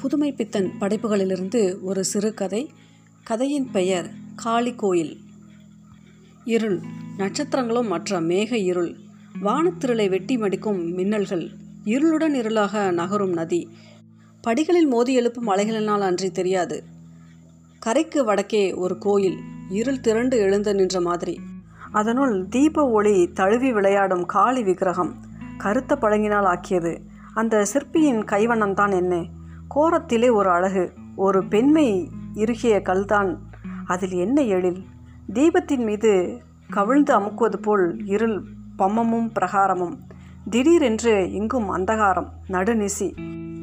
புதுமை பித்தன் படைப்புகளிலிருந்து ஒரு சிறுகதை கதையின் பெயர் காளி கோயில். இருள். நட்சத்திரங்களும் மற்ற மேக இருள். வானத்திருளை வெட்டி மடிக்கும் மின்னல்கள். இருளுடன் இருளாக நகரும் நதி. படிகளில் மோதி எழுப்பும் அலைகளினால் அன்றி தெரியாது. கரைக்கு வடக்கே ஒரு கோயில். இருள் திரண்டு எழுந்து நின்ற மாதிரி. அதனுள் தீப ஒளி தழுவி விளையாடும் காளி விக்கிரகம். கருத்த பழங்கினால் ஆக்கியது. அந்த சிற்பியின் கைவண்ணம்தான் என்ன. கோரத்திலே ஒரு அழகு ஒரு பெண்மை இறுகிய கல்தான். அதில் என்ன எழில்? தீபத்தின் மீது கவிழ்ந்து அமுக்குவது போல் இருள் பம்மமும் பிரகாரமும். திடீரென்று இங்கும் அந்தகாரம் நடுநிசி.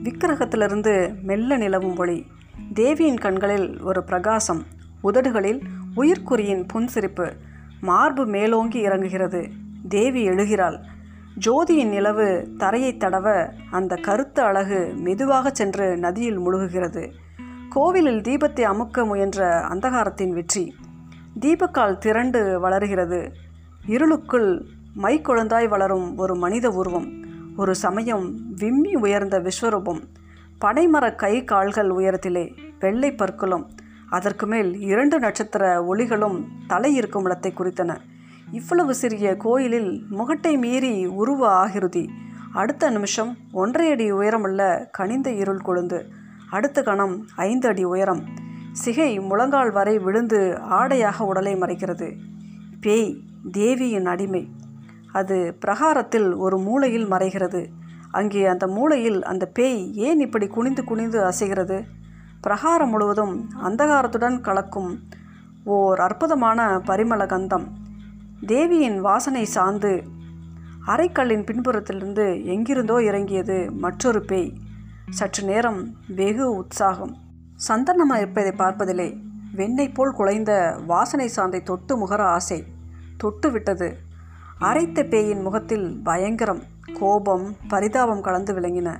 விக்கிரகத்திலிருந்து மெல்ல நிலவும் ஒளி. தேவியின் கண்களில் ஒரு பிரகாசம். உதடுகளில் உயிர்க்குறியின் புன்சிரிப்பு. மார்பு மேலோங்கி இறங்குகிறது. தேவி எழுகிறாள். ஜோதியின் நிலவு தரையை தடவ அந்த கருத்த அழகு மெதுவாக சென்று நதியில் முழுகுகிறது. கோவிலில் தீபத்தை அமுக்க முயன்ற அந்தகாரத்தின் வெற்றி. தீபக்கால் திரண்டு வளருகிறது. இருளுக்குள் மைக்குழந்தாய் வளரும் ஒரு மனித உருவம். ஒரு சமயம் விம்மி உயர்ந்த விஸ்வரூபம். பனைமர கை கால்கள் உயரத்திலே வெள்ளை பற்களும் அதற்கு மேல் இரண்டு நட்சத்திர ஒளிகளும் தலை இருக்கும் இடத்தை குறித்தன. இவ்வளவு சிறிய கோயிலில் முகட்டை மீறி உருவ ஆகிருதி. அடுத்த நிமிஷம் ஒன்றரை அடி உயரமுள்ள கனிந்த இருள் கொழுந்து. அடுத்த கணம் ஐந்து அடி உயரம். சிகை முழங்கால் வரை விழுந்து ஆடையாக உடலை மறைக்கிறது. பேய் தேவியின் அடிமை. அது பிரகாரத்தில் ஒரு மூலையில் மறைகிறது. அங்கே அந்த மூலையில் அந்த பேய் ஏன் இப்படி குனிந்து குனிந்து அசைகிறது? பிரகாரம் முழுவதும் அந்தகாரத்துடன் கலக்கும் ஓர் அற்புதமான பரிமள கந்தம். தேவியின் வாசனை சார்ந்து அரைக்கல்லின் பின்புறத்திலிருந்து எங்கிருந்தோ இறங்கியது மற்றொரு பேய். சற்று நேரம் வெகு உற்சாகம். சந்தனமாக இருப்பதை பார்ப்பதிலே வெண்ணை போல் குலைந்த வாசனை சாந்தை தொட்டு முகர ஆசை. தொட்டு விட்டது. அரைத்த பேயின் முகத்தில் பயங்கரம் கோபம் பரிதாபம் கலந்து விளங்கின.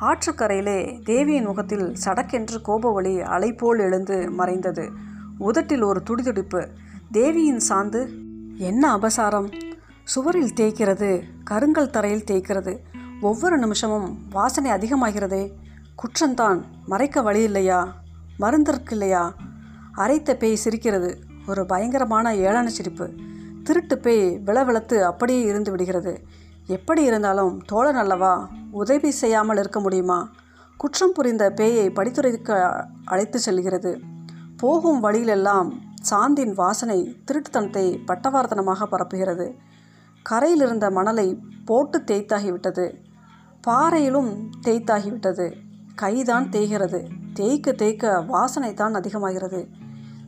ஆற்றுக்கரையிலே தேவியின் முகத்தில் சடக்கென்று கோப ஒளி அலை போல் எழுந்து மறைந்தது. உதட்டில் ஒரு துடிதுடிப்பு. தேவியின் சாந்து என்ன அபசாரம்? சுவரில் தேய்க்கிறது கருங்கல் தரையில் தேய்க்கிறது ஒவ்வொரு நிமிஷமும் வாசனை அதிகமாகிறதே. குற்றந்தான் மறைக்க வழி இல்லையா மருந்திற்கு இல்லையா அரைத்த பேய் சிரிக்கிறது. ஒரு பயங்கரமான ஏளன சிரிப்பு. திருட்டு பேய் விளவிளத்து அப்படியே இருந்து விடுகிறது. எப்படி இருந்தாலும் தோழன் அல்லவா? உதவி செய்யாமல் இருக்க முடியுமா? குற்றம் புரிந்த பேயை படித்துறைக்கு அழைத்து செல்கிறது. போகும் வழியிலெல்லாம் சாந்தின் வாசனை திருட்டுத்தனத்தை பட்டவார்த்தனமாக பரப்புகிறது. கரையில் இருந்த மணலை போட்டு தேய்த்தாகிவிட்டது. பாறையிலும் தேய்த்தாகிவிட்டது. கைதான் தேய்கிறது. தேய்க்க தேய்க்க வாசனை தான் அதிகமாகிறது.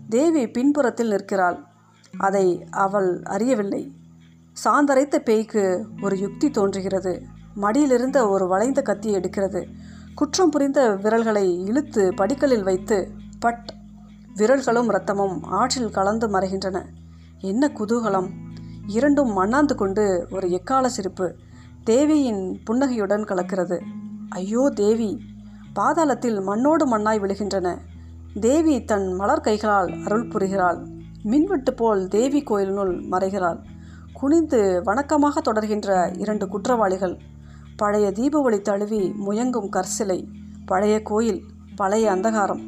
தேவி பின்புறத்தில் நிற்கிறாள். அதை அவள் அறியவில்லை. சாந்தரைத்த பேய்க்கு ஒரு யுக்தி தோன்றுகிறது. மடியிலிருந்த ஒரு வளைந்த கத்தியை எடுக்கிறது. குற்றம் புரிந்த விரல்களை இழுத்து படிக்கலில் வைத்து பட் விரல்களும் இரத்தமும் ஆற்றில் கலந்து மறைகின்றன. என்ன குதூகலம்! இரண்டும் மண்ணாந்து கொண்டு ஒரு எக்கால சிரிப்பு தேவியின் புன்னகையுடன் கலக்கிறது. ஐயோ தேவி! பாதாளத்தில் மண்ணோடு மண்ணாய் விழுகின்றன. தேவி தன் மலர் கைகளால் அருள் புரிகிறாள். மின்வெட்டு போல் தேவி கோயிலினுள் மறைகிறாள். குனிந்து வணக்கமாக தொடர்கின்ற இரண்டு குற்றவாளிகள். பழைய தீப ஒளி தழுவி முயங்கும் கற்சிலை பழைய கோயில் பழைய அந்தகாரம்.